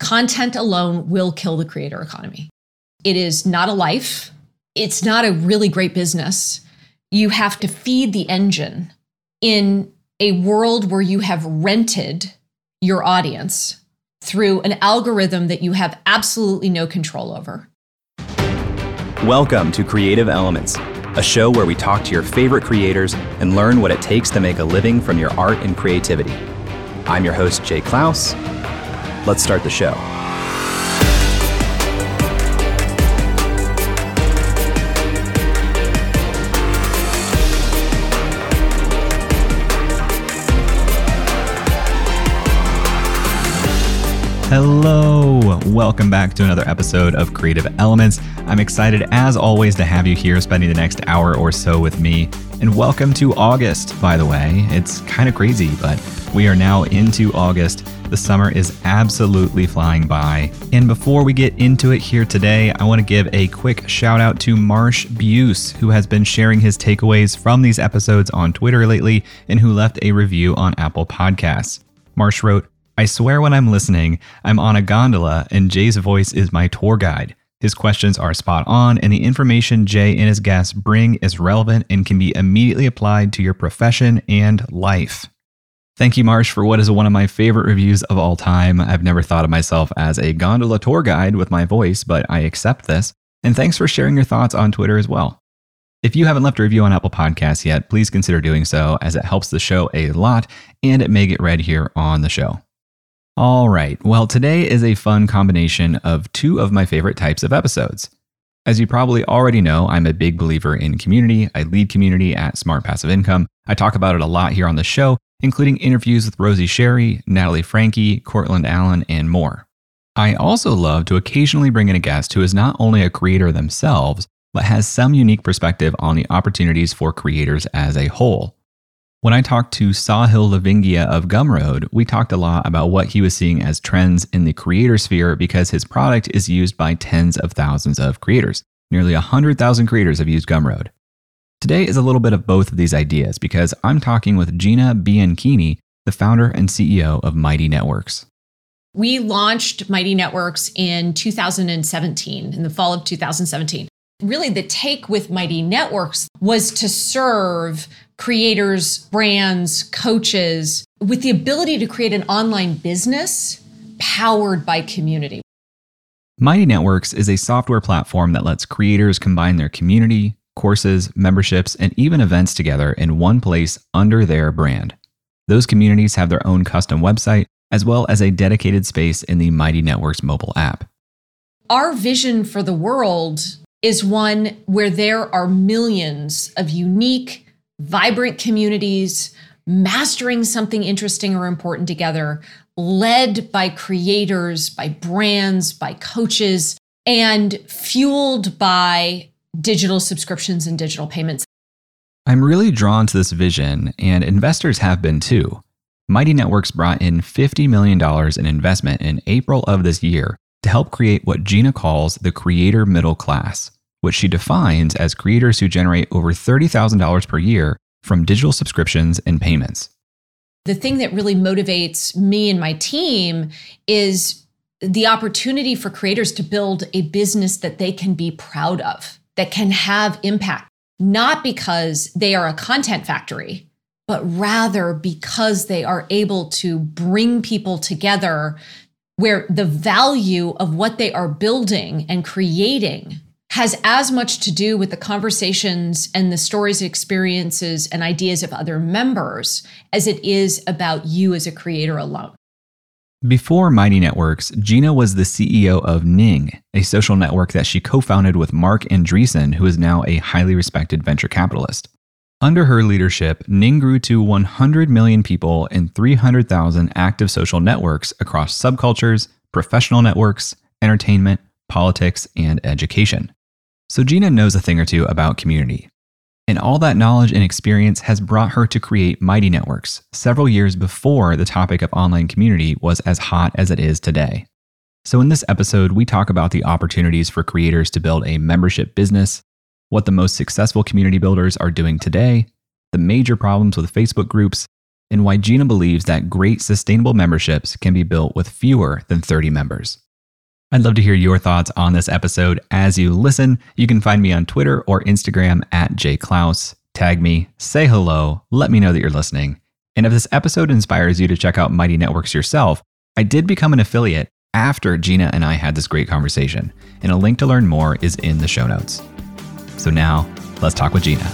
Content alone will kill the creator economy. It is not a life, it's not a really great business. You have to feed the engine in a world where you have rented your audience through an algorithm that you have absolutely no control over. Welcome to Creative Elements, a show where we talk to your favorite creators and learn what it takes to make a living from your art and creativity. I'm your host, Jay Clouse. Let's start the show. Hello, welcome back to another episode of Creative Elements. I'm excited as always to have you here spending the next hour or so with me. And welcome to August, by the way. It's kind of crazy, but we are now into August. The summer is absolutely flying by. And before we get into it here today, I want to give a quick shout out to Marsh Buse, who has been sharing his takeaways from these episodes on Twitter lately and who left a review on Apple Podcasts. Marsh wrote, I swear when I'm listening, I'm on a gondola and Jay's voice is my tour guide. His questions are spot on, and the information Jay and his guests bring is relevant and can be immediately applied to your profession and life. Thank you, Marsh, for what is one of my favorite reviews of all time. I've never thought of myself as a gondola tour guide with my voice, but I accept this. And thanks for sharing your thoughts on Twitter as well. If you haven't left a review on Apple Podcasts yet, please consider doing so as it helps the show a lot and it may get read here on the show. All right. Well, today is a fun combination of two of my favorite types of episodes. As you probably already know, I'm a big believer in community. I lead community at Smart Passive Income. I talk about it a lot here on the show, including interviews with Rosie Sherry, Natalie Franke, Courtland Allen, and more. I also love to occasionally bring in a guest who is not only a creator themselves, but has some unique perspective on the opportunities for creators as a whole. When I talked to Sahil Lavingia of Gumroad, we talked a lot about what he was seeing as trends in the creator sphere because his product is used by tens of thousands of creators. Nearly 100,000 creators have used Gumroad. Today is a little bit of both of these ideas because I'm talking with Gina Bianchini, the founder and CEO of Mighty Networks. We launched Mighty Networks in 2017, in the fall of 2017. Really, the take with Mighty Networks was to serve creators, brands, coaches with the ability to create an online business powered by community. Mighty Networks is a software platform that lets creators combine their community, courses, memberships, and even events together in one place under their brand. Those communities have their own custom website, as well as a dedicated space in the Mighty Networks mobile app. Our vision for the world is one where there are millions of unique, vibrant communities, mastering something interesting or important together, led by creators, by brands, by coaches, and fueled by digital subscriptions and digital payments. I'm really drawn to this vision, and investors have been too. Mighty Networks brought in $50 million in investment in April of this year to help create what Gina calls the creator middle class, which she defines as creators who generate over $30,000 per year from digital subscriptions and payments. The thing that really motivates me and my team is the opportunity for creators to build a business that they can be proud of, that can have impact, not because they are a content factory, but rather because they are able to bring people together where the value of what they are building and creating has as much to do with the conversations and the stories, experiences, and ideas of other members as it is about you as a creator alone. Before Mighty Networks, Gina was the CEO of Ning, a social network that she co founded with Marc Andreessen, who is now a highly respected venture capitalist. Under her leadership, Ning grew to 100 million people and 300,000 active social networks across subcultures, professional networks, entertainment, politics, and education. So Gina knows a thing or two about community. And all that knowledge and experience has brought her to create Mighty Networks several years before the topic of online community was as hot as it is today. So, in this episode, we talk about the opportunities for creators to build a membership business, what the most successful community builders are doing today, the major problems with Facebook groups, and why Gina believes that great sustainable memberships can be built with fewer than 30 members. I'd love to hear your thoughts on this episode as you listen. You can find me on Twitter or Instagram at jayclouse. Tag me, say hello, let me know that you're listening. And if this episode inspires you to check out Mighty Networks yourself, I did become an affiliate after Gina and I had this great conversation, and a link to learn more is in the show notes. So now, let's talk with Gina.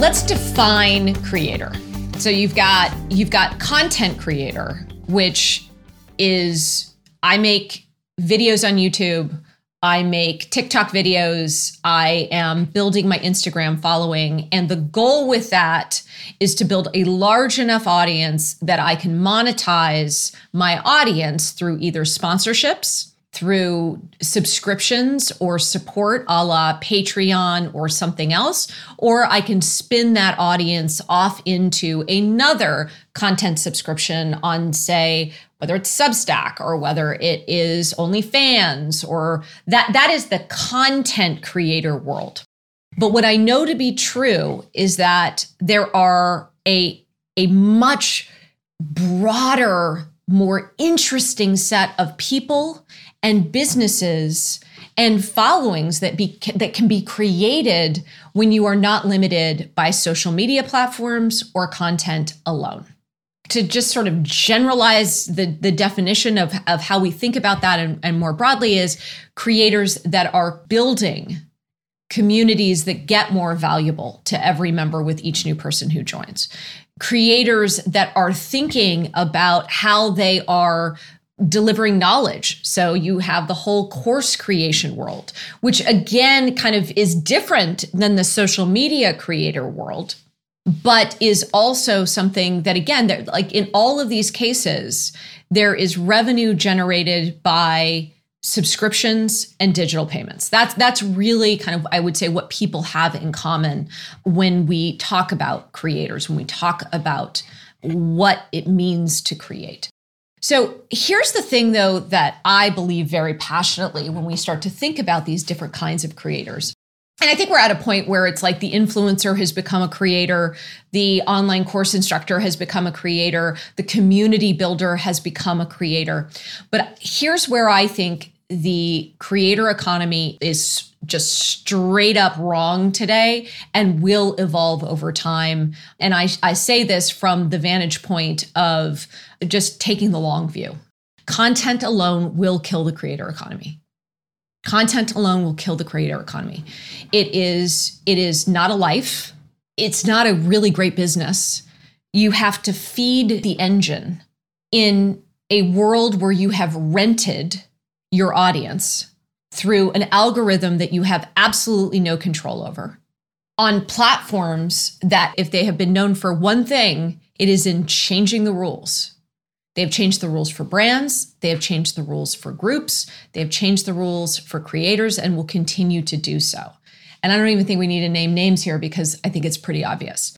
Let's define creator. So you've got you've got content creator, which is I make videos on YouTube, I make TikTok videos, I am building my Instagram following, and the goal with that is to build a large enough audience that I can monetize my audience through either sponsorships through subscriptions or support a la Patreon or something else, or I can spin that audience off into another content subscription on, say, whether it's Substack or whether it is OnlyFans or that that is the content creator world. But what I know to be true is that there are a a much broader more interesting set of people and businesses and followings that be that can be created when you are not limited by social media platforms or content alone. To just sort of generalize the, the definition of, of how we think about that and, and more broadly is creators that are building communities that get more valuable to every member with each new person who joins. Creators that are thinking about how they are delivering knowledge. So you have the whole course creation world, which again kind of is different than the social media creator world, but is also something that again, like in all of these cases, there is revenue generated by subscriptions and digital payments. That's that's really kind of I would say what people have in common when we talk about creators, when we talk about what it means to create. So here's the thing though that I believe very passionately when we start to think about these different kinds of creators. And I think we're at a point where it's like the influencer has become a creator, the online course instructor has become a creator, the community builder has become a creator. But here's where I think the creator economy is just straight up wrong today and will evolve over time. And I, I say this from the vantage point of just taking the long view. Content alone will kill the creator economy. Content alone will kill the creator economy. It is it is not a life. It's not a really great business. You have to feed the engine in a world where you have rented your audience through an algorithm that you have absolutely no control over on platforms that if they have been known for one thing, it is in changing the rules. They have changed the rules for brands, they have changed the rules for groups, they have changed the rules for creators, and will continue to do so. And I don't even think we need to name names here because I think it's pretty obvious.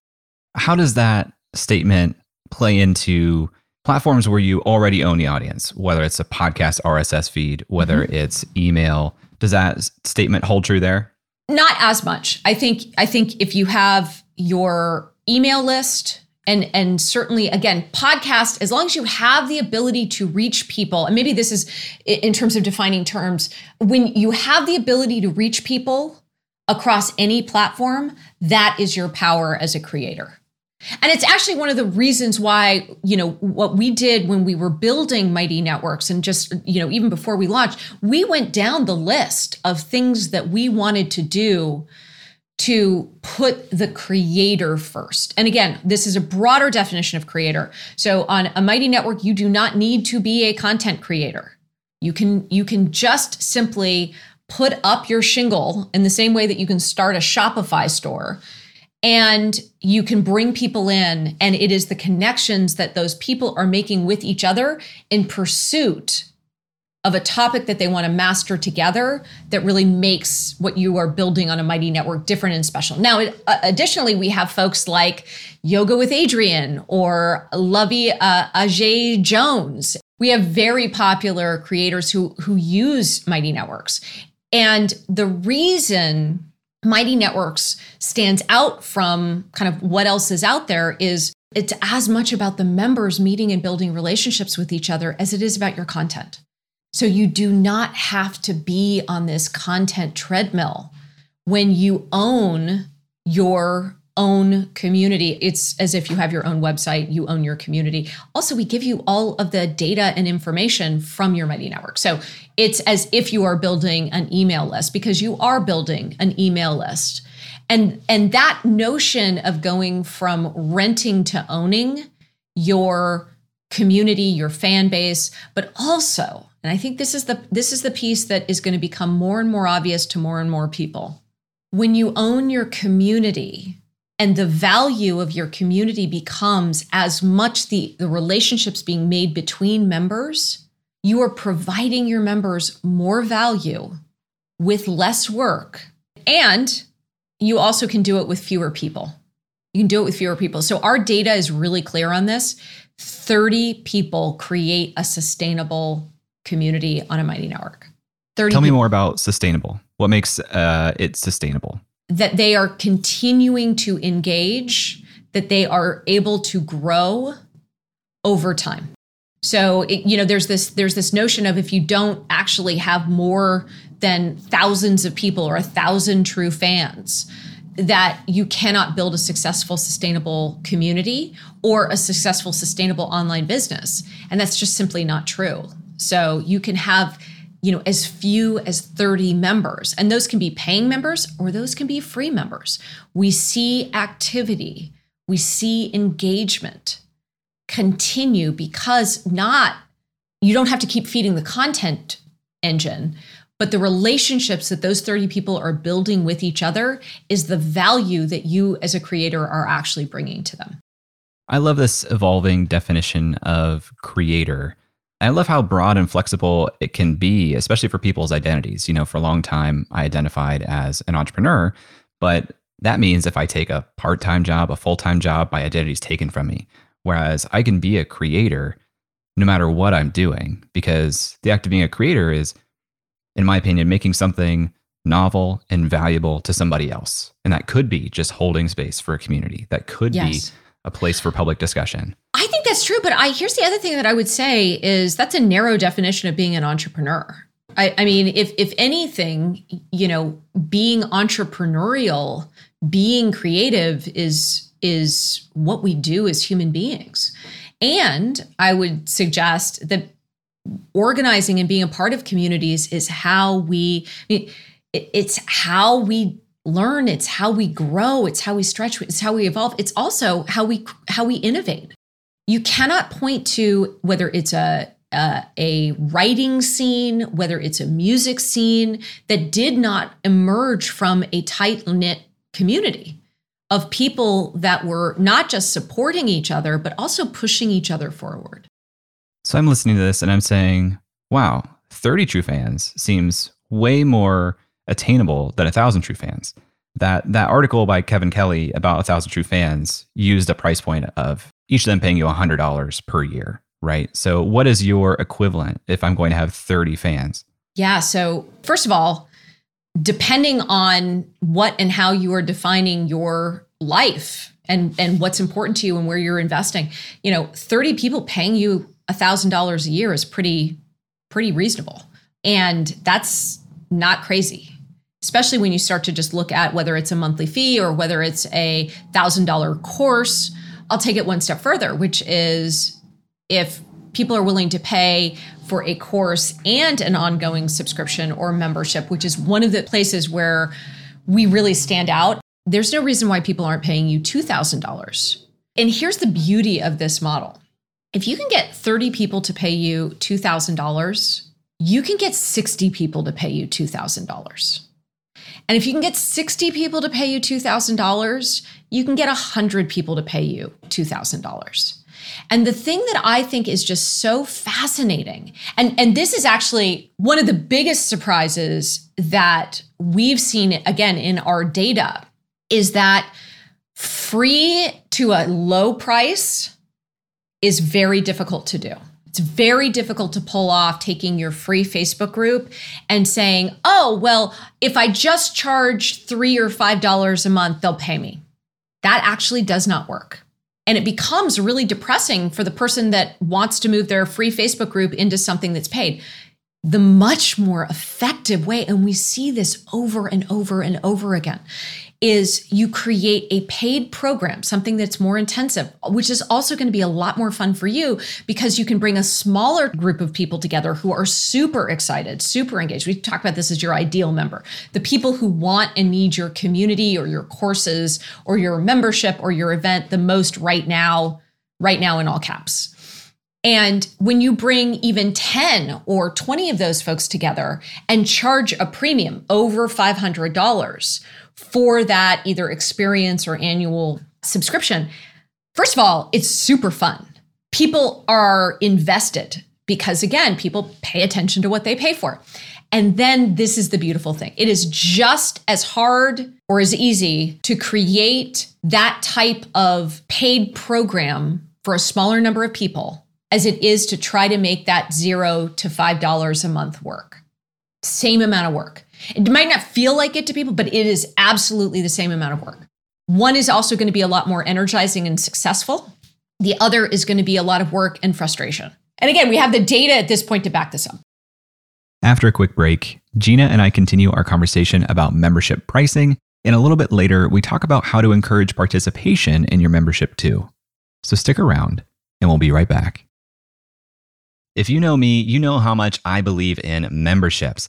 How does that statement play into platforms where you already own the audience, whether it's a podcast RSS feed, whether mm-hmm. it's email. Does that statement hold true there? Not as much. I think I think if you have your email list and and certainly again podcast as long as you have the ability to reach people and maybe this is in terms of defining terms when you have the ability to reach people across any platform that is your power as a creator and it's actually one of the reasons why, you know, what we did when we were building Mighty Networks and just, you know, even before we launched, we went down the list of things that we wanted to do to put the creator first. And again, this is a broader definition of creator. So on a Mighty Network, you do not need to be a content creator. You can you can just simply put up your shingle in the same way that you can start a Shopify store and you can bring people in and it is the connections that those people are making with each other in pursuit of a topic that they want to master together that really makes what you are building on a mighty network different and special. Now, it, uh, additionally, we have folks like Yoga with Adriene or Luvvie uh, Ajayi Jones. We have very popular creators who who use mighty networks, and the reason Mighty Networks stands out from kind of what else is out there is it's as much about the members meeting and building relationships with each other as it is about your content. So you do not have to be on this content treadmill when you own your own community. It's as if you have your own website, you own your community. Also, we give you all of the data and information from your Mighty Network. So it's as if you are building an email list because you are building an email list. And, and that notion of going from renting to owning your community, your fan base, but also, and I think this is the this is the piece that is going to become more and more obvious to more and more people. When you own your community, and the value of your community becomes as much the, the relationships being made between members you are providing your members more value with less work and you also can do it with fewer people. You can do it with fewer people. So our data is really clear on this. 30 people create a sustainable community on a mighty network. 30 tell me more about sustainable. What makes uh, it sustainable that they are continuing to engage, that they are able to grow over time. So it, you know, there's this there's this notion of if you don't actually have more than thousands of people or a thousand true fans, that you cannot build a successful, sustainable community or a successful, sustainable online business, and that's just simply not true. So you can have you know as few as 30 members. And those can be paying members or those can be free members. We see activity. We see engagement continue because not you don't have to keep feeding the content engine but the relationships that those 30 people are building with each other is the value that you as a creator are actually bringing to them. I love this evolving definition of creator I love how broad and flexible it can be, especially for people's identities. You know, for a long time, I identified as an entrepreneur, but that means if I take a part time job, a full time job, my identity is taken from me. Whereas I can be a creator no matter what I'm doing, because the act of being a creator is, in my opinion, making something novel and valuable to somebody else. And that could be just holding space for a community, that could yes. be a place for public discussion. That's true, but I here's the other thing that I would say is that's a narrow definition of being an entrepreneur. I, I mean, if if anything, you know, being entrepreneurial, being creative is is what we do as human beings. And I would suggest that organizing and being a part of communities is how we I mean, it's how we learn it's how we grow it's how we stretch it's how we evolve it's also how we how we innovate you cannot point to whether it's a uh, a writing scene, whether it's a music scene that did not emerge from a tight knit community of people that were not just supporting each other, but also pushing each other forward. So I'm listening to this and I'm saying, wow, 30 true fans seems way more attainable than a thousand true fans. That that article by Kevin Kelly about a thousand true fans used a price point of each of them paying you hundred dollars per year right? So, what is your equivalent if I'm going to have 30 fans? Yeah. So, first of all, depending on what and how you are defining your life and and what's important to you and where you're investing, you know, 30 people paying you $1000 a year is pretty pretty reasonable. And that's not crazy. Especially when you start to just look at whether it's a monthly fee or whether it's a $1000 course. I'll take it one step further, which is if people are willing to pay for a course and an ongoing subscription or membership, which is one of the places where we really stand out. There's no reason why people aren't paying you $2,000. And here's the beauty of this model if you can get 30 people to pay you $2,000, you can get 60 people to pay you $2,000. And if you can get 60 people to pay you $2,000, you can get 100 people to pay you $2,000. And the thing that I think is just so fascinating, and, and this is actually one of the biggest surprises that we've seen again in our data, is that free to a low price is very difficult to do. It's very difficult to pull off taking your free Facebook group and saying, oh, well, if I just charge three or five dollars a month, they'll pay me. That actually does not work. And it becomes really depressing for the person that wants to move their free Facebook group into something that's paid. The much more effective way, and we see this over and over and over again, is you create a paid program, something that's more intensive, which is also going to be a lot more fun for you because you can bring a smaller group of people together who are super excited, super engaged. We talk about this as your ideal member, the people who want and need your community or your courses or your membership or your event the most right now, right now in all caps. And when you bring even 10 or 20 of those folks together and charge a premium over $500 for that either experience or annual subscription, first of all, it's super fun. People are invested because, again, people pay attention to what they pay for. And then this is the beautiful thing it is just as hard or as easy to create that type of paid program for a smaller number of people as it is to try to make that zero to five dollars a month work. Same amount of work. It might not feel like it to people, but it is absolutely the same amount of work. One is also going to be a lot more energizing and successful. The other is going to be a lot of work and frustration. And again, we have the data at this point to back this up. After a quick break, Gina and I continue our conversation about membership pricing. And a little bit later, we talk about how to encourage participation in your membership too. So stick around, and we'll be right back. If you know me, you know how much I believe in memberships.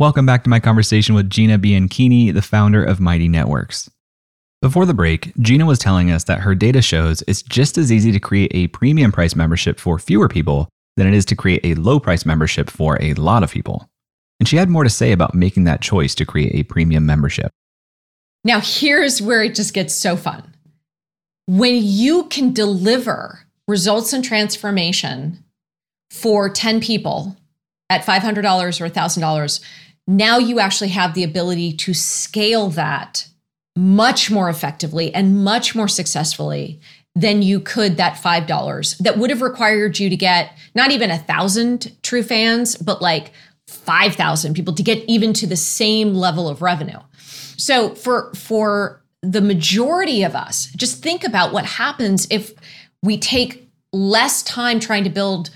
Welcome back to my conversation with Gina Bianchini, the founder of Mighty Networks. Before the break, Gina was telling us that her data shows it's just as easy to create a premium price membership for fewer people than it is to create a low price membership for a lot of people. And she had more to say about making that choice to create a premium membership. Now, here's where it just gets so fun. When you can deliver results and transformation for 10 people at $500 or $1,000, now you actually have the ability to scale that much more effectively and much more successfully than you could that $5 that would have required you to get not even a thousand true fans, but like 5,000 people to get even to the same level of revenue. So for, for the majority of us, just think about what happens if we take less time trying to build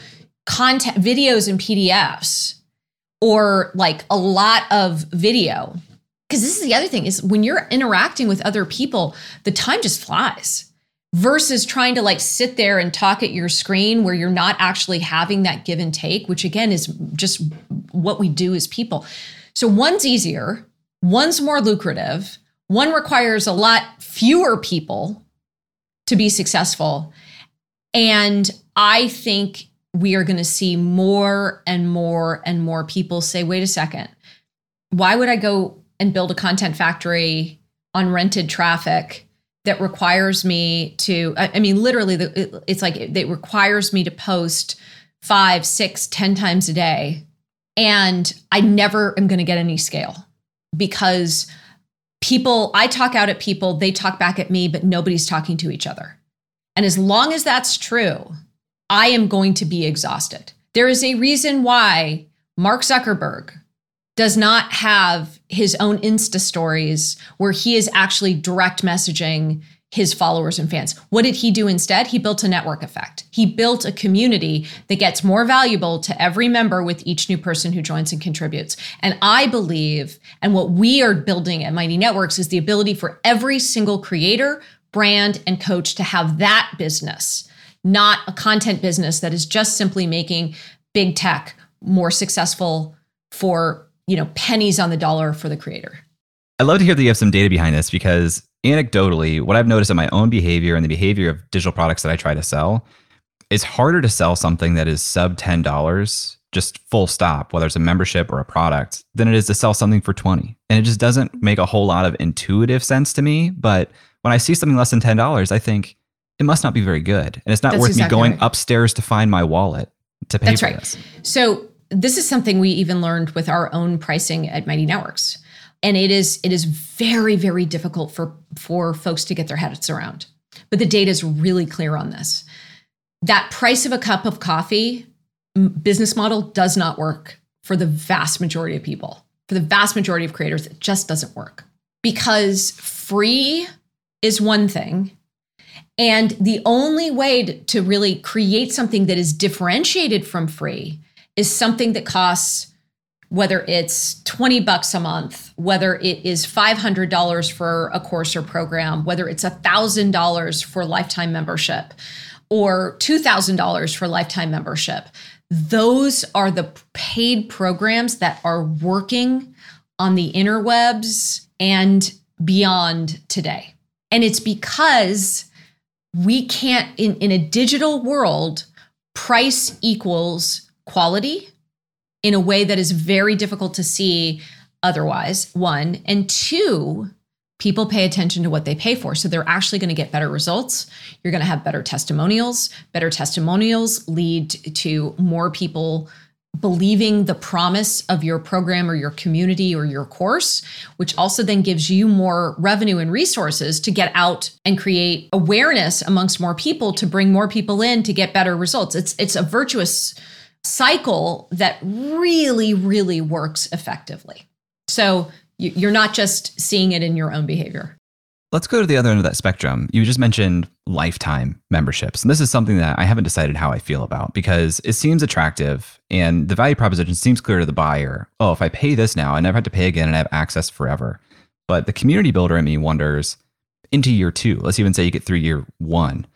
content videos and PDFs or like a lot of video. Because this is the other thing is when you're interacting with other people the time just flies versus trying to like sit there and talk at your screen where you're not actually having that give and take which again is just what we do as people. So one's easier one's more lucrative one requires a lot fewer people to be successful. And i think we are going to see more and more and more people say, wait a second, why would I go and build a content factory on rented traffic that requires me to, I mean, literally, it's like it requires me to post five, six, ten times a day. And I never am going to get any scale because people, I talk out at people, they talk back at me, but nobody's talking to each other. And as long as that's true, I am going to be exhausted. There is a reason why Mark Zuckerberg does not have his own Insta stories where he is actually direct messaging his followers and fans. What did he do instead? He built a network effect. He built a community that gets more valuable to every member with each new person who joins and contributes. And I believe, and what we are building at Mighty Networks is the ability for every single creator, brand, and coach to have that business not a content business that is just simply making big tech more successful for, you know, pennies on the dollar for the creator. I'd love to hear that you have some data behind this because anecdotally, what I've noticed in my own behavior and the behavior of digital products that I try to sell, it's harder to sell something that is sub $10 just full stop, whether it's a membership or a product, than it is to sell something for 20. And it just doesn't make a whole lot of intuitive sense to me. But when I see something less than $10, I think, it must not be very good. And it's not That's worth exactly me going right. upstairs to find my wallet to pay That's for right. this. So this is something we even learned with our own pricing at Mighty Networks. And it is it is very, very difficult for, for folks to get their heads around. But the data is really clear on this. That price of a cup of coffee business model does not work for the vast majority of people. For the vast majority of creators, it just doesn't work because free is one thing and the only way to, really create something that is differentiated from free is something that costs whether it's 20 bucks a month, whether it is $500 for a course or program, whether it's $1,000 for lifetime membership or $2,000 for lifetime membership. Those are the paid programs that are working on the interwebs and beyond today. And it's because we can't in, in a digital world price equals quality in a way that is very difficult to see otherwise one and two people pay attention to what they pay for. So they're actually going to get better results. You're going to have better testimonials. Better testimonials lead to more people believing the promise of your program or your community or your course, which also then gives you more revenue and resources to get out and create awareness amongst more people to bring more people in to get better results. It's it's a virtuous cycle that really really works effectively. So you're not just seeing it in your own behavior. Let's go to the other end of that spectrum. You just mentioned lifetime memberships. And this is something that I haven't decided how I feel about because it seems attractive and the value proposition seems clear to the buyer. Oh, if I pay this now, I never have to pay again and I have access forever. But the community builder in me wonders into year two, let's even say you get through year one,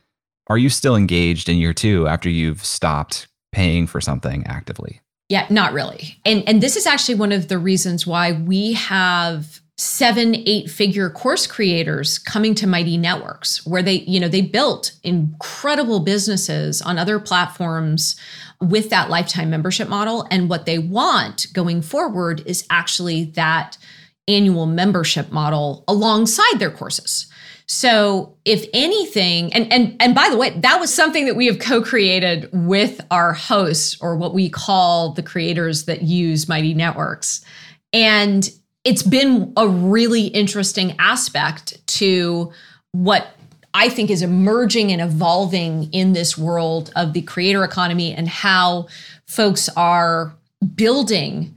are you still engaged in year two after you've stopped paying for something actively? Yeah, not really. And and this is actually one of the reasons why we have seven eight figure course creators coming to mighty networks where they you know they built incredible businesses on other platforms with that lifetime membership model and what they want going forward is actually that annual membership model alongside their courses so if anything, and and and by the way, that was something that we have co-created with our hosts or what we call the creators that use Mighty Networks. And it's been a really interesting aspect to what I think is emerging and evolving in this world of the creator economy and how folks are building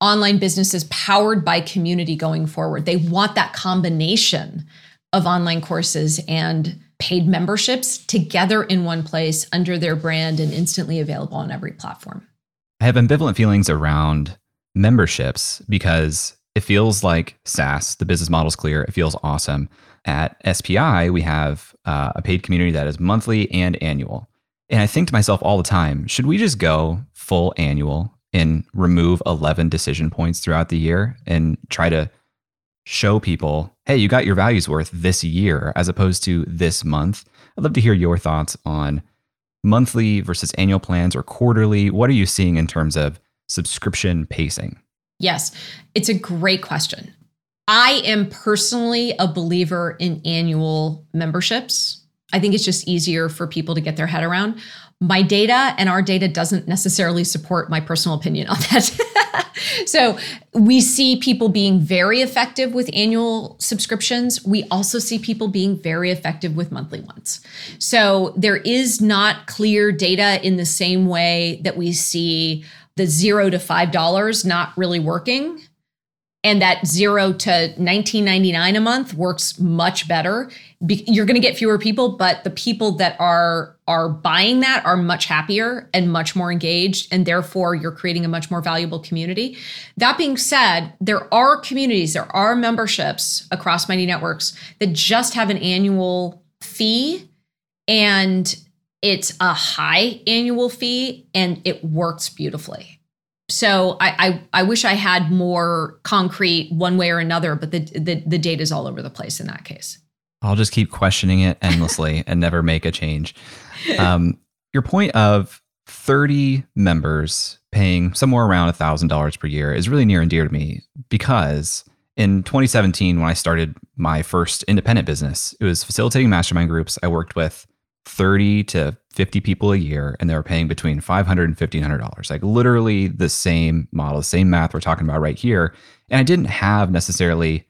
online businesses powered by community going forward. They want that combination of online courses and paid memberships together in one place under their brand and instantly available on every platform. I have ambivalent feelings around memberships because it feels like SaaS, the business model is clear, it feels awesome. At SPI, we have uh, a paid community that is monthly and annual. And I think to myself all the time, should we just go full annual and remove 11 decision points throughout the year and try to show people, hey, you got your values worth this year as opposed to this month. I'd love to hear your thoughts on monthly versus annual plans or quarterly. What are you seeing in terms of subscription pacing? Yes, it's a great question. I am personally a believer in annual memberships. I think it's just easier for people to get their head around. My data and our data doesn't necessarily support my personal opinion on that. so we see people being very effective with annual subscriptions. We also see people being very effective with monthly ones. So there is not clear data in the same way that we see the zero to five dollars not really working. And that zero to 1999 a month works much better. You're going to get fewer people but the people that are are buying that are much happier and much more engaged and therefore you're creating a much more valuable community. That being said there are communities there are memberships across mighty networks that just have an annual fee and it's a high annual fee and it works beautifully so I, I, I wish I had more concrete one way or another, but the the, the data is all over the place in that case. I'll just keep questioning it endlessly and never make a change. Um, your point of 30 members paying somewhere around $1,000 per year is really near and dear to me because in 2017, when I started my first independent business, it was facilitating mastermind groups. I worked with 30 to 50 people a year and they were paying between $500 and $1,500. Like literally the same model, the same math we're talking about right here. And I didn't have necessarily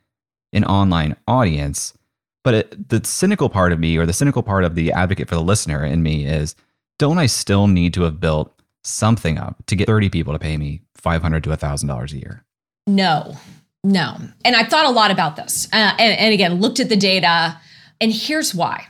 an online audience. But it, the cynical part of me, or the cynical part of the advocate for the listener in me, is don't I still need to have built something up to get 30 people to pay me 500 to $1,000 a year? No, no. And I've thought a lot about this. Uh, and, and again, looked at the data. And here's why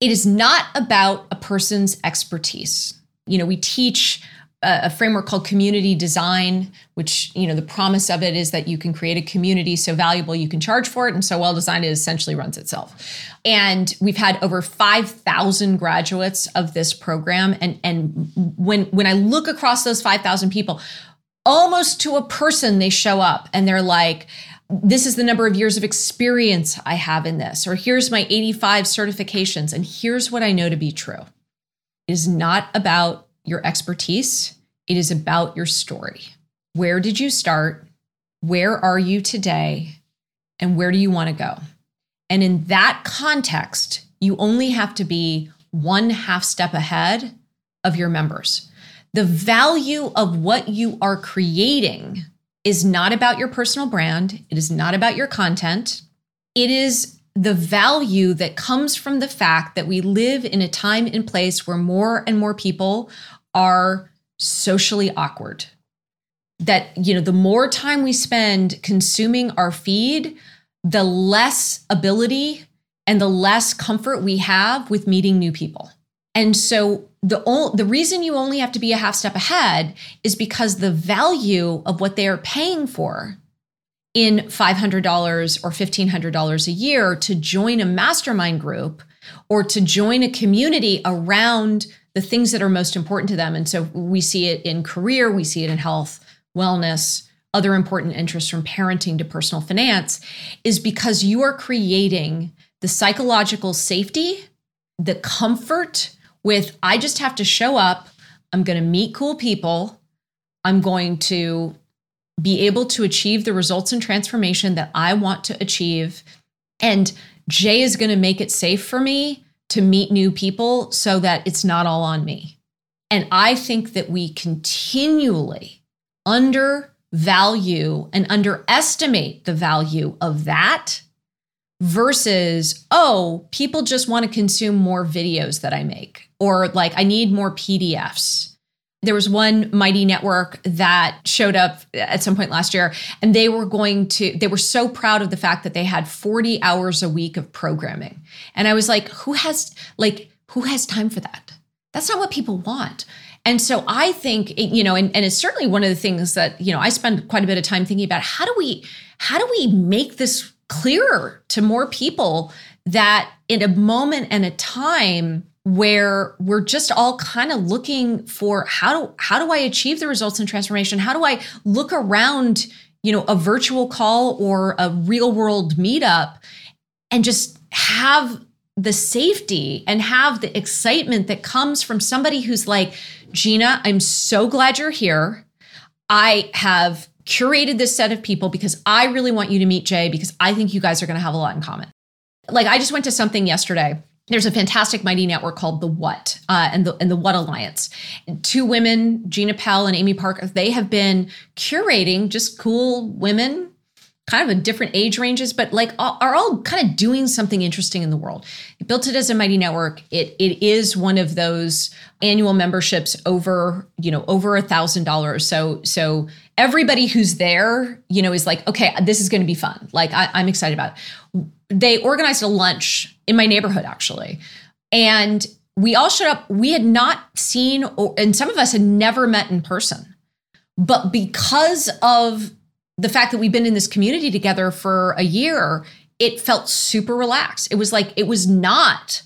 it is not about a person's expertise. You know, we teach a, framework called community design, which, you know, the promise of it is that you can create a community so valuable you can charge for it. And so well designed, it essentially runs itself. And we've had over 5,000 graduates of this program. And, and when, when I look across those 5,000 people, almost to a person, they show up and they're like, this is the number of years of experience I have in this, or here's my 85 certifications, and here's what I know to be true. It is not about your expertise, it is about your story. Where did you start? Where are you today? And where do you want to go? And in that context, you only have to be one half step ahead of your members. The value of what you are creating is not about your personal brand, it is not about your content. It is the value that comes from the fact that we live in a time and place where more and more people are socially awkward. That, you know, the more time we spend consuming our feed, the less ability and the less comfort we have with meeting new people. And so the the reason you only have to be a half step ahead is because the value of what they are paying for in $500 or $1500 a year to join a mastermind group or to join a community around the things that are most important to them. And so we see it in career, we see it in health, wellness, other important interests from parenting to personal finance is because you are creating the psychological safety, the comfort with I just have to show up, I'm going to meet cool people, I'm going to be able to achieve the results and transformation that I want to achieve. And Jay is going to make it safe for me to meet new people so that it's not all on me. And I think that we continually undervalue and underestimate the value of that versus, oh, people just want to consume more videos that I make, or like I need more PDFs. There was one mighty network that showed up at some point last year, and they were going to, they were so proud of the fact that they had 40 hours a week of programming. And I was like, who has, like, who has time for that? That's not what people want. And so I think, you know, and, and it's certainly one of the things that, you know, I spend quite a bit of time thinking about how do we, how do we make this clearer to more people that in a moment and a time where we're just all kind of looking for how do how do I achieve the results in transformation? How do I look around, you know, a virtual call or a real world meetup and just have the safety and have the excitement that comes from somebody who's like, Gina, I'm so glad you're here. I have curated this set of people because I really want you to meet Jay because I think you guys are going to have a lot in common. Like I just went to something yesterday. There's a fantastic mighty network called the what uh, and the and the what alliance. Two women gina pell and amy parker they have been curating just cool women kind of a different age ranges but like are all kind of doing something interesting in the world. Built it as a mighty network. It it is one of those annual memberships over you know over a thousand dollars. So so everybody who's there you know is like okay this is going to be fun. Like I, i'm excited about it. They organized a lunch in my neighborhood actually. And we all showed up. We had not seen or, and some of us had never met in person. But because of the fact that we've been in this community together for a year it felt super relaxed. It was like it was not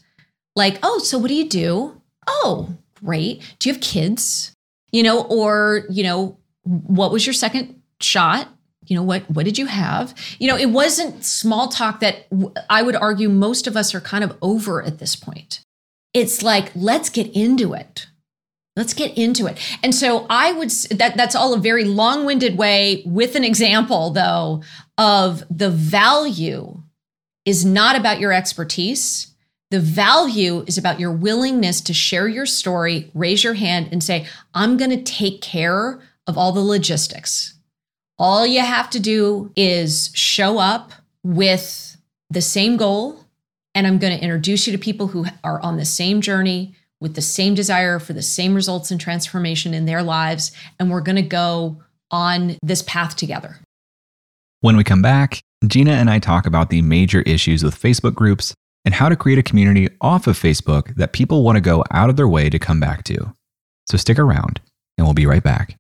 like oh so what do you do? Oh great. Do you have kids? You know or you know what was your second shot? You know what what did you have? You know it wasn't small talk that i would argue most of us are kind of over at this point. It's like let's get into it. Let's get into it. And so i would that that's all a very long-winded way with an example though of the value is not about your expertise. The value is about your willingness to share your story raise your hand and say i'm going to take care of all the logistics all you have to do is show up with the same goal. And I'm going to introduce you to people who are on the same journey with the same desire for the same results and transformation in their lives. And we're going to go on this path together. When we come back, Gina and I talk about the major issues with Facebook groups and how to create a community off of Facebook that people want to go out of their way to come back to. So stick around, and we'll be right back.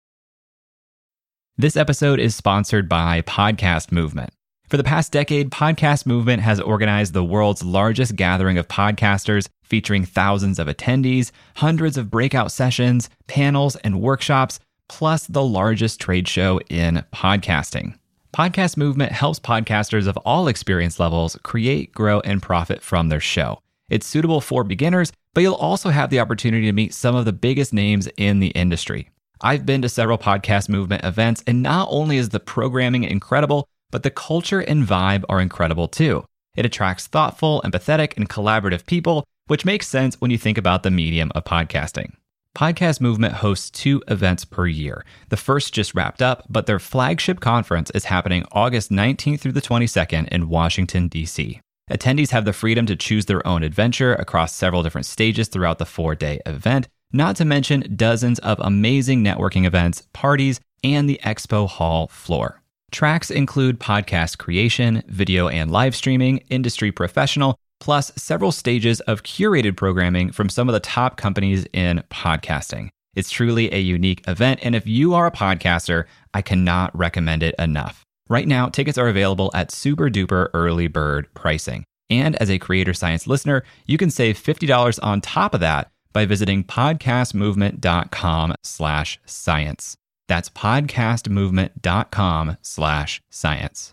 This episode is sponsored by Podcast Movement. For the past decade, Podcast Movement has organized the world's largest gathering of podcasters, featuring thousands of attendees, hundreds of breakout sessions, panels, and workshops, plus the largest trade show in podcasting. Podcast Movement helps podcasters of all experience levels create, grow, and profit from their show. It's suitable for beginners, but you'll also have the opportunity to meet some of the biggest names in the industry. I've been to several podcast movement events, and not only is the programming incredible, but the culture and vibe are incredible too. It attracts thoughtful, empathetic, and collaborative people, which makes sense when you think about the medium of podcasting. Podcast Movement hosts two events per year. The first just wrapped up, but their flagship conference is happening August 19th through the 22nd in Washington, D.C. Attendees have the freedom to choose their own adventure across several different stages throughout the four day event, not to mention dozens of amazing networking events, parties, and the expo hall floor. Tracks include podcast creation, video and live streaming, industry professional, plus several stages of curated programming from some of the top companies in podcasting. It's truly a unique event, and if you are a podcaster, I cannot recommend it enough. Right now, tickets are available at super duper early bird pricing. And as a Creator Science listener, you can save $50 on top of that by visiting podcastmovement.com slash science. That's podcastmovement.com slash science.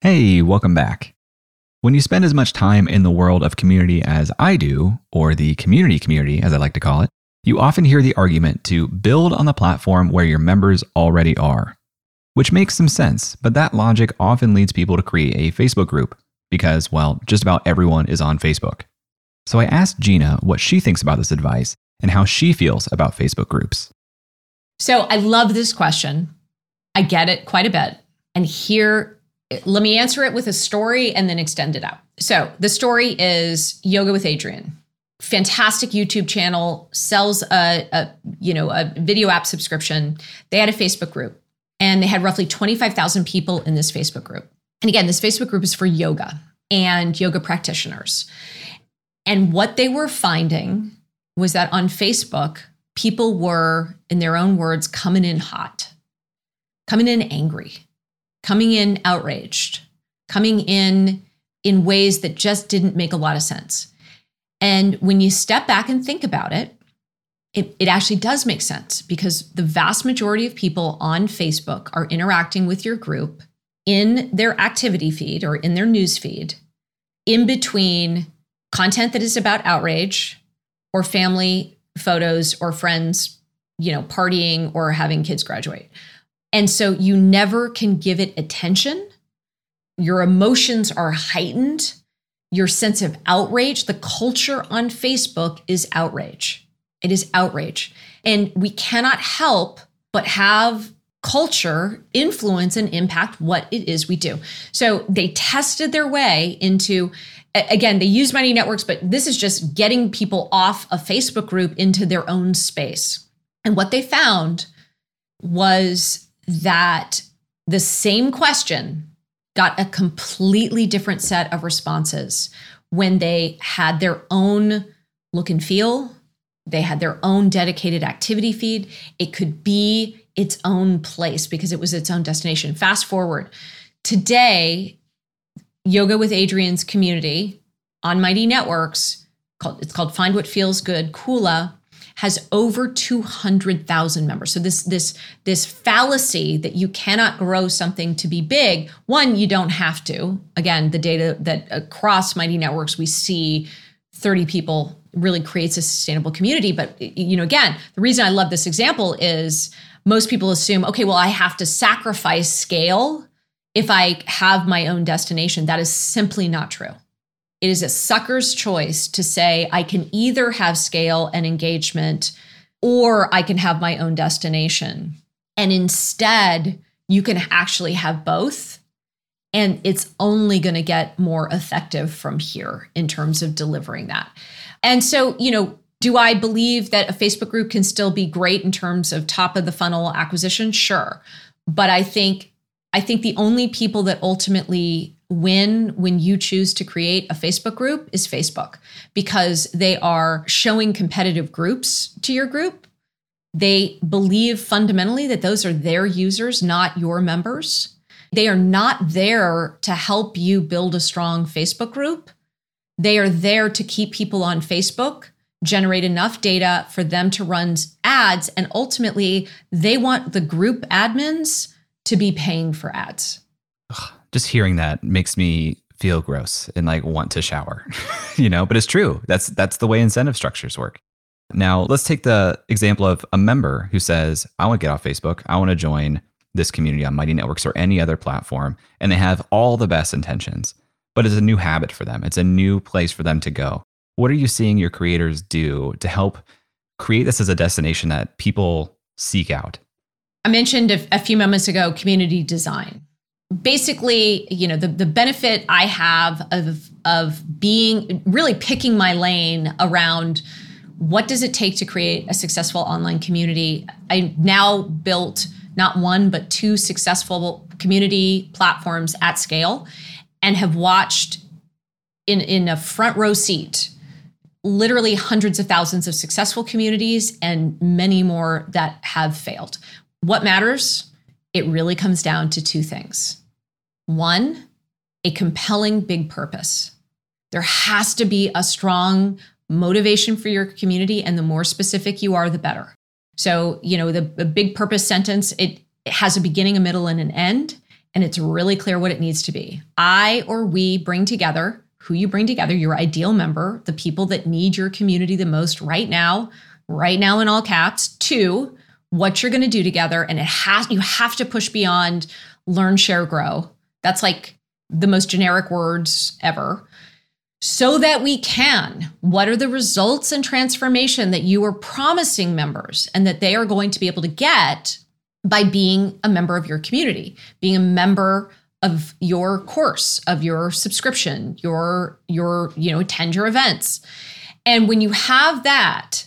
Hey, welcome back. When you spend as much time in the world of community as I do, or the community community as I like to call it, you often hear the argument to build on the platform where your members already are. Which makes some sense, but that logic often leads people to create a Facebook group because, well, just about everyone is on Facebook. So I asked Gina what she thinks about this advice and how she feels about Facebook groups. So I love this question. I get it quite a bit. And here let me answer it with a story and then extend it out. So the story is Yoga with Adriene. Fantastic YouTube channel, sells a, a you know a video app subscription. They had a Facebook group and they had roughly 25,000 people in this Facebook group. And again, this Facebook group is for yoga and yoga practitioners. And what they were finding was that on Facebook, people were, in their own words, coming in hot, coming in angry coming in outraged, coming in in ways that just didn't make a lot of sense. And when you step back and think about it, it, it, actually does make sense because the vast majority of people on Facebook are interacting with your group in their activity feed or in their news feed in between content that is about outrage or family photos or friends, you know, partying or having kids graduate and so you never can give it attention. Your emotions are heightened. Your sense of outrage, the culture on Facebook is outrage. It is outrage. And we cannot help but have culture influence and impact what it is we do. So they tested their way into again, they use Mighty Networks, but this is just getting people off a Facebook group into their own space. And what they found was that the same question got a completely different set of responses when they had their own look and feel, they had their own dedicated activity feed. It could be its own place because it was its own destination. Fast forward, today, Yoga with Adriene's community on Mighty Networks, called, it's called Find What Feels Good, Kula, has over 200,000 members. So this this this fallacy that you cannot grow something to be big, one you don't have to. Again, the data that across Mighty Networks we see 30 people really creates a sustainable community, but you know again, the reason I love this example is most people assume, okay, well I have to sacrifice scale if I have my own destination. That is simply not true. It is a sucker's choice to say, I can either have scale and engagement or I can have my own destination. And instead, you can actually have both. And it's only going to get more effective from here in terms of delivering that. And so, you know, do I believe that a Facebook group can still be great in terms of top of the funnel acquisition? Sure. But I think I think the only people that ultimately win when you choose to create a Facebook group is Facebook because they are showing competitive groups to your group. They believe fundamentally that those are their users, not your members. They are not there to help you build a strong Facebook group. They are there to keep people on Facebook, generate enough data for them to run ads, and ultimately, they want the group admins to be paying for ads. Ugh just hearing that makes me feel gross and like want to shower, you know, but it's true. That's that's the way incentive structures work. Now, let's take the example of a member who says, "I want to get off Facebook. I want to join this community on Mighty Networks or any other platform, and they have all the best intentions, but it's a new habit for them. It's a new place for them to go. What are you seeing your creators do to help create this as a destination that people seek out? I mentioned a, a few moments ago community design. Basically, you know, the, the benefit I have of of being really picking my lane around what does it take to create a successful online community? I now built not one but two successful community platforms at scale and have watched in in a front row seat literally hundreds of thousands of successful communities and many more that have failed. What matters? It really comes down to two things. One, a compelling big purpose. There has to be a strong motivation for your community, and the more specific you are, the better. So, you know, the, the big purpose sentence, it, it has a beginning, a middle, and an end, and it's really clear what it needs to be. I or we bring together who you bring together, your ideal member, the people that need your community the most right now, right now in all caps. Two, what you're going to do together, and it has you have to push beyond learn, share, grow. That's like the most generic words ever so that we can. What are the results and transformation that you are promising members and that they are going to be able to get by being a member of your community, being a member of your course, of your subscription, your your you know attend your events. And when you have that,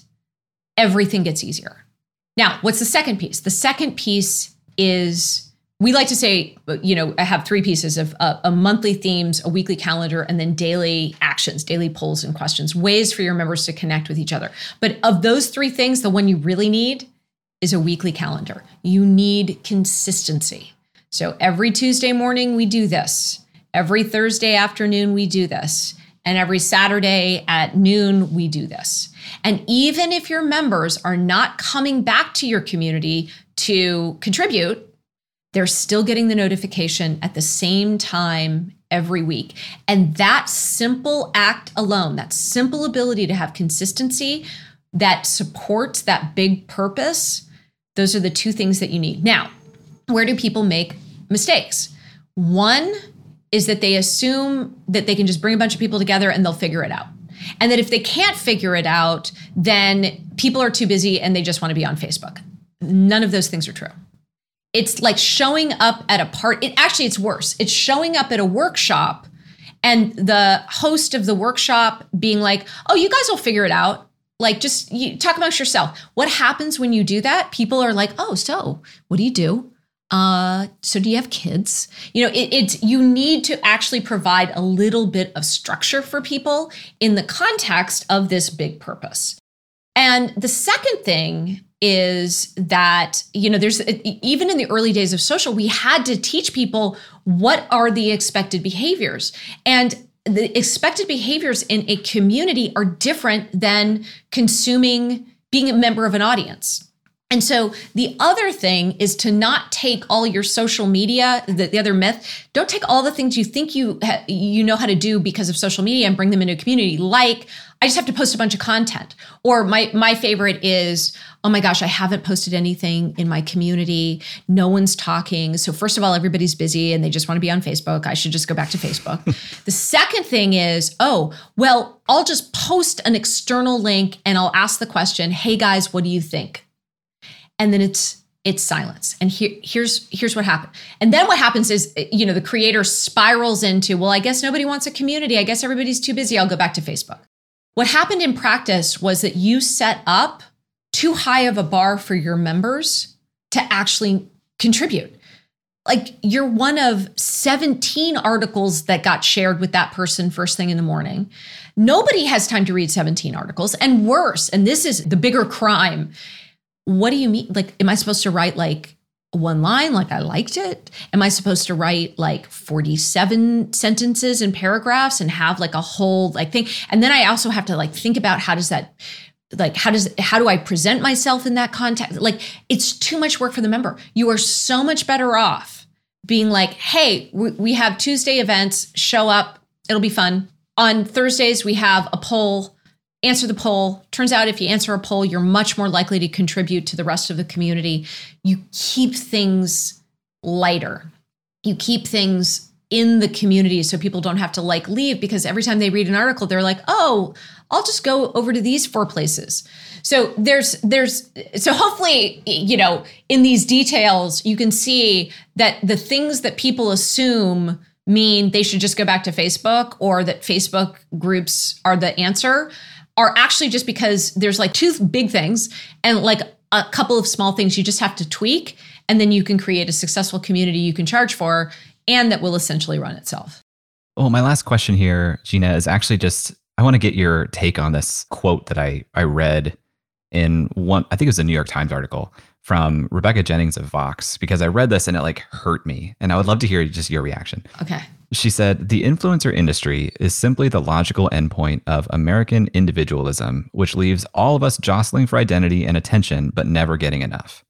everything gets easier. Now, what's the second piece? The second piece is we like to say, you know, I have three pieces of uh, a monthly themes, a weekly calendar, and then daily actions, daily polls and questions, ways for your members to connect with each other. But of those three things, the one you really need is a weekly calendar. You need consistency. So every Tuesday morning, we do this. Every Thursday afternoon, we do this. And every Saturday at noon, we do this. And even if your members are not coming back to your community to contribute, they're still getting the notification at the same time every week. And that simple act alone, that simple ability to have consistency that supports that big purpose, those are the two things that you need. Now, where do people make mistakes? One is that they assume that they can just bring a bunch of people together and they'll figure it out. And that if they can't figure it out, then people are too busy and they just want to be on Facebook. None of those things are true. It's like showing up at a part it actually it's worse. It's showing up at a workshop and the host of the workshop being like oh you guys will figure it out. Like just you talk amongst yourself. What happens when you do that? People are like oh so what do you do uh, so do you have kids? You know it, it's you need to actually provide a little bit of structure for people in the context of this big purpose. And the second thing is that you know there's even in the early days of social we had to teach people what are the expected behaviors. And the expected behaviors in a community are different than consuming being a member of an audience and so the other thing is to not take all your social media. The, the other myth: don't take all the things you think you ha- you know how to do because of social media and bring them into a community. Like I just have to post a bunch of content. Or my my favorite is, oh my gosh, I haven't posted anything in my community. No one's talking. So first of all, everybody's busy and they just want to be on Facebook. I should just go back to Facebook. the second thing is, oh, well, I'll just post an external link and I'll ask the question, "Hey guys, what do you think?" And then it's it's silence. And here, here's here's what happened. And then what happens is you know the creator spirals into well i guess nobody wants a community. I guess everybody's too busy. I'll go back to facebook. What happened in practice was that you set up too high of a bar for your members to actually contribute. Like you're one of 17 articles that got shared with that person first thing in the morning. Nobody has time to read 17 articles. And worse and this is the bigger crime what do you mean? Like, am I supposed to write like one line, like I liked it? Am I supposed to write like 47 sentences and paragraphs and have like a whole like thing? And then I also have to like think about how does that like how does how do I present myself in that context? Like it's too much work for the member. You are so much better off being like, hey, we, we have Tuesday events, show up, it'll be fun. On Thursdays, we have a poll answer the poll. Turns out if you answer a poll, you're much more likely to contribute to the rest of the community. You keep things lighter. You keep things in the community so people don't have to like leave because every time they read an article they're like, "Oh, I'll just go over to these four places." So there's there's so hopefully you know in these details you can see that the things that people assume mean they should just go back to Facebook or that Facebook groups are the answer are actually just because there's like two big things and like a couple of small things you just have to tweak and then you can create a successful community you can charge for and that will essentially run itself. Well, my last question here, Gina, is actually just I want to get your take on this quote that I I read in one I think it was a New York Times article from Rebecca Jennings of Vox because I read this and it like hurt me and I would love to hear just your reaction. Okay. She said, The influencer industry is simply the logical endpoint of American individualism, which leaves all of us jostling for identity and attention, but never getting enough.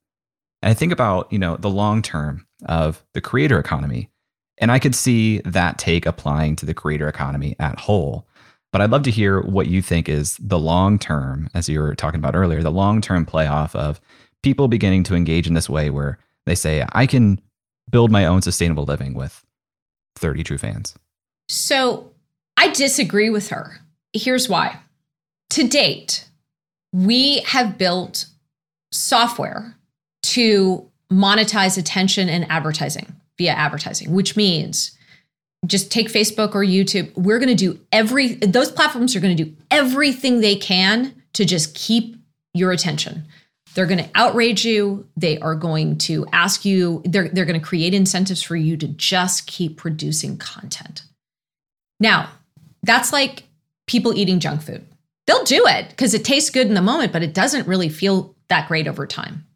And I think about, you know, the long term of the creator economy. And I could see that take applying to the creator economy at whole. But I'd love to hear what you think is the long term, as you were talking about earlier, the long term playoff of people beginning to engage in this way where they say, I can build my own sustainable living with 30 true fans. So I disagree with her. Here's why. To date, we have built software to monetize attention and advertising via advertising, which means just take Facebook or YouTube. We're going to do every, those platforms are going to do everything they can to just keep your attention. They're going to outrage you. They are going to ask you, they're, they're going to create incentives for you to just keep producing content. Now, that's like people eating junk food. They'll do it because it tastes good in the moment, but it doesn't really feel that great over time.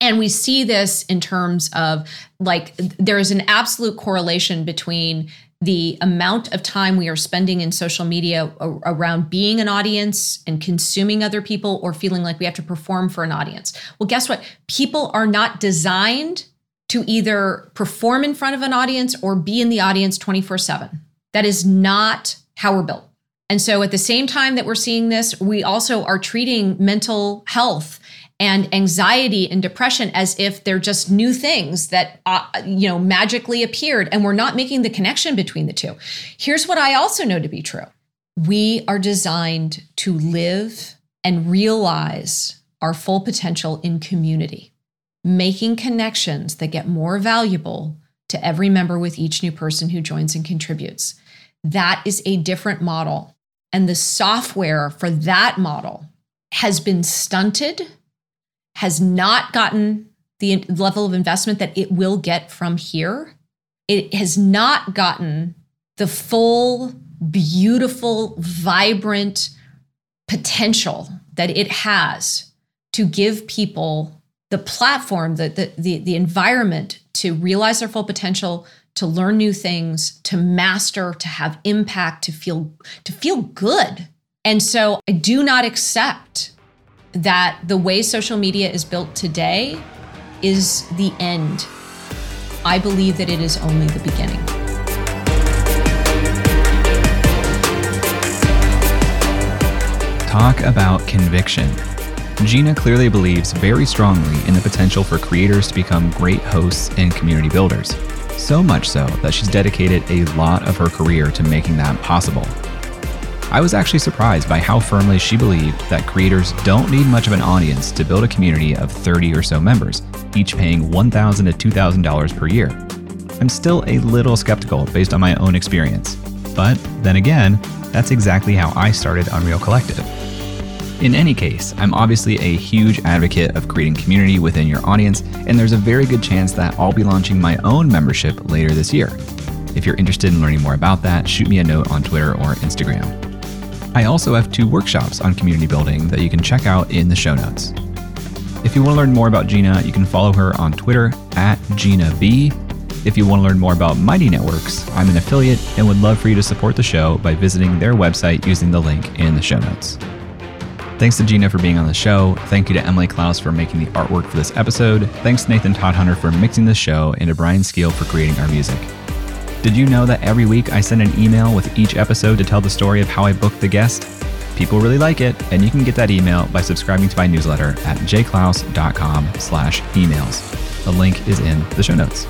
And we see this in terms of like there is an absolute correlation between the amount of time we are spending in social media around being an audience and consuming other people or feeling like we have to perform for an audience. Well, guess what? People are not designed to either perform in front of an audience or be in the audience 24 7. That is not how we're built. And so at the same time that we're seeing this, we also are treating mental health and anxiety and depression as if they're just new things that uh, you know magically appeared and we're not making the connection between the two. Here's what i also know to be true. We are designed to live and realize our full potential in community making connections that get more valuable to every member with each new person who joins and contributes. That is a different model. And the software for that model has been stunted has not gotten the level of investment that it will get from here. It has not gotten the full, beautiful, vibrant potential that it has to give people the platform, the, the, the, the environment to realize their full potential, to learn new things, to master, to have impact, to feel to feel good. And so I do not accept that the way social media is built today is the end. I believe that it is only the beginning. Talk about conviction. Gina clearly believes very strongly in the potential for creators to become great hosts and community builders. So much so that she's dedicated a lot of her career to making that possible. I was actually surprised by how firmly she believed that creators don't need much of an audience to build a community of 30 or so members, each paying 1,000 to $2,000 per year. I'm still a little skeptical based on my own experience. But then again, that's exactly how I started Unreal Collective. In any case, I'm obviously a huge advocate of creating community within your audience, and there's a very good chance that I'll be launching my own membership later this year. If you're interested in learning more about that, shoot me a note on Twitter or Instagram. I also have two workshops on community building that you can check out in the show notes. If you want to learn more about Gina, you can follow her on Twitter at Gina B. If you want to learn more about Mighty Networks, I'm an affiliate and would love for you to support the show by visiting their website using the link in the show notes. Thanks to Gina for being on the show. Thank you to Emily Clouse for making the artwork for this episode. Thanks to Nathan Todd Hunter for mixing the show and to Brian Skeel for creating our music. Did you know that every week I send an email with each episode to tell the story of how I booked the guest? People really like it, and you can get that email by subscribing to my newsletter at jayclouse.com slash emails. The link is in the show notes.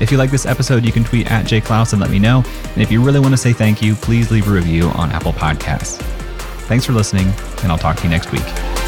If you like this episode, you can tweet at jklaus and let me know. And if you really want to say thank you, please leave a review on Apple Podcasts. Thanks for listening, and I'll talk to you next week.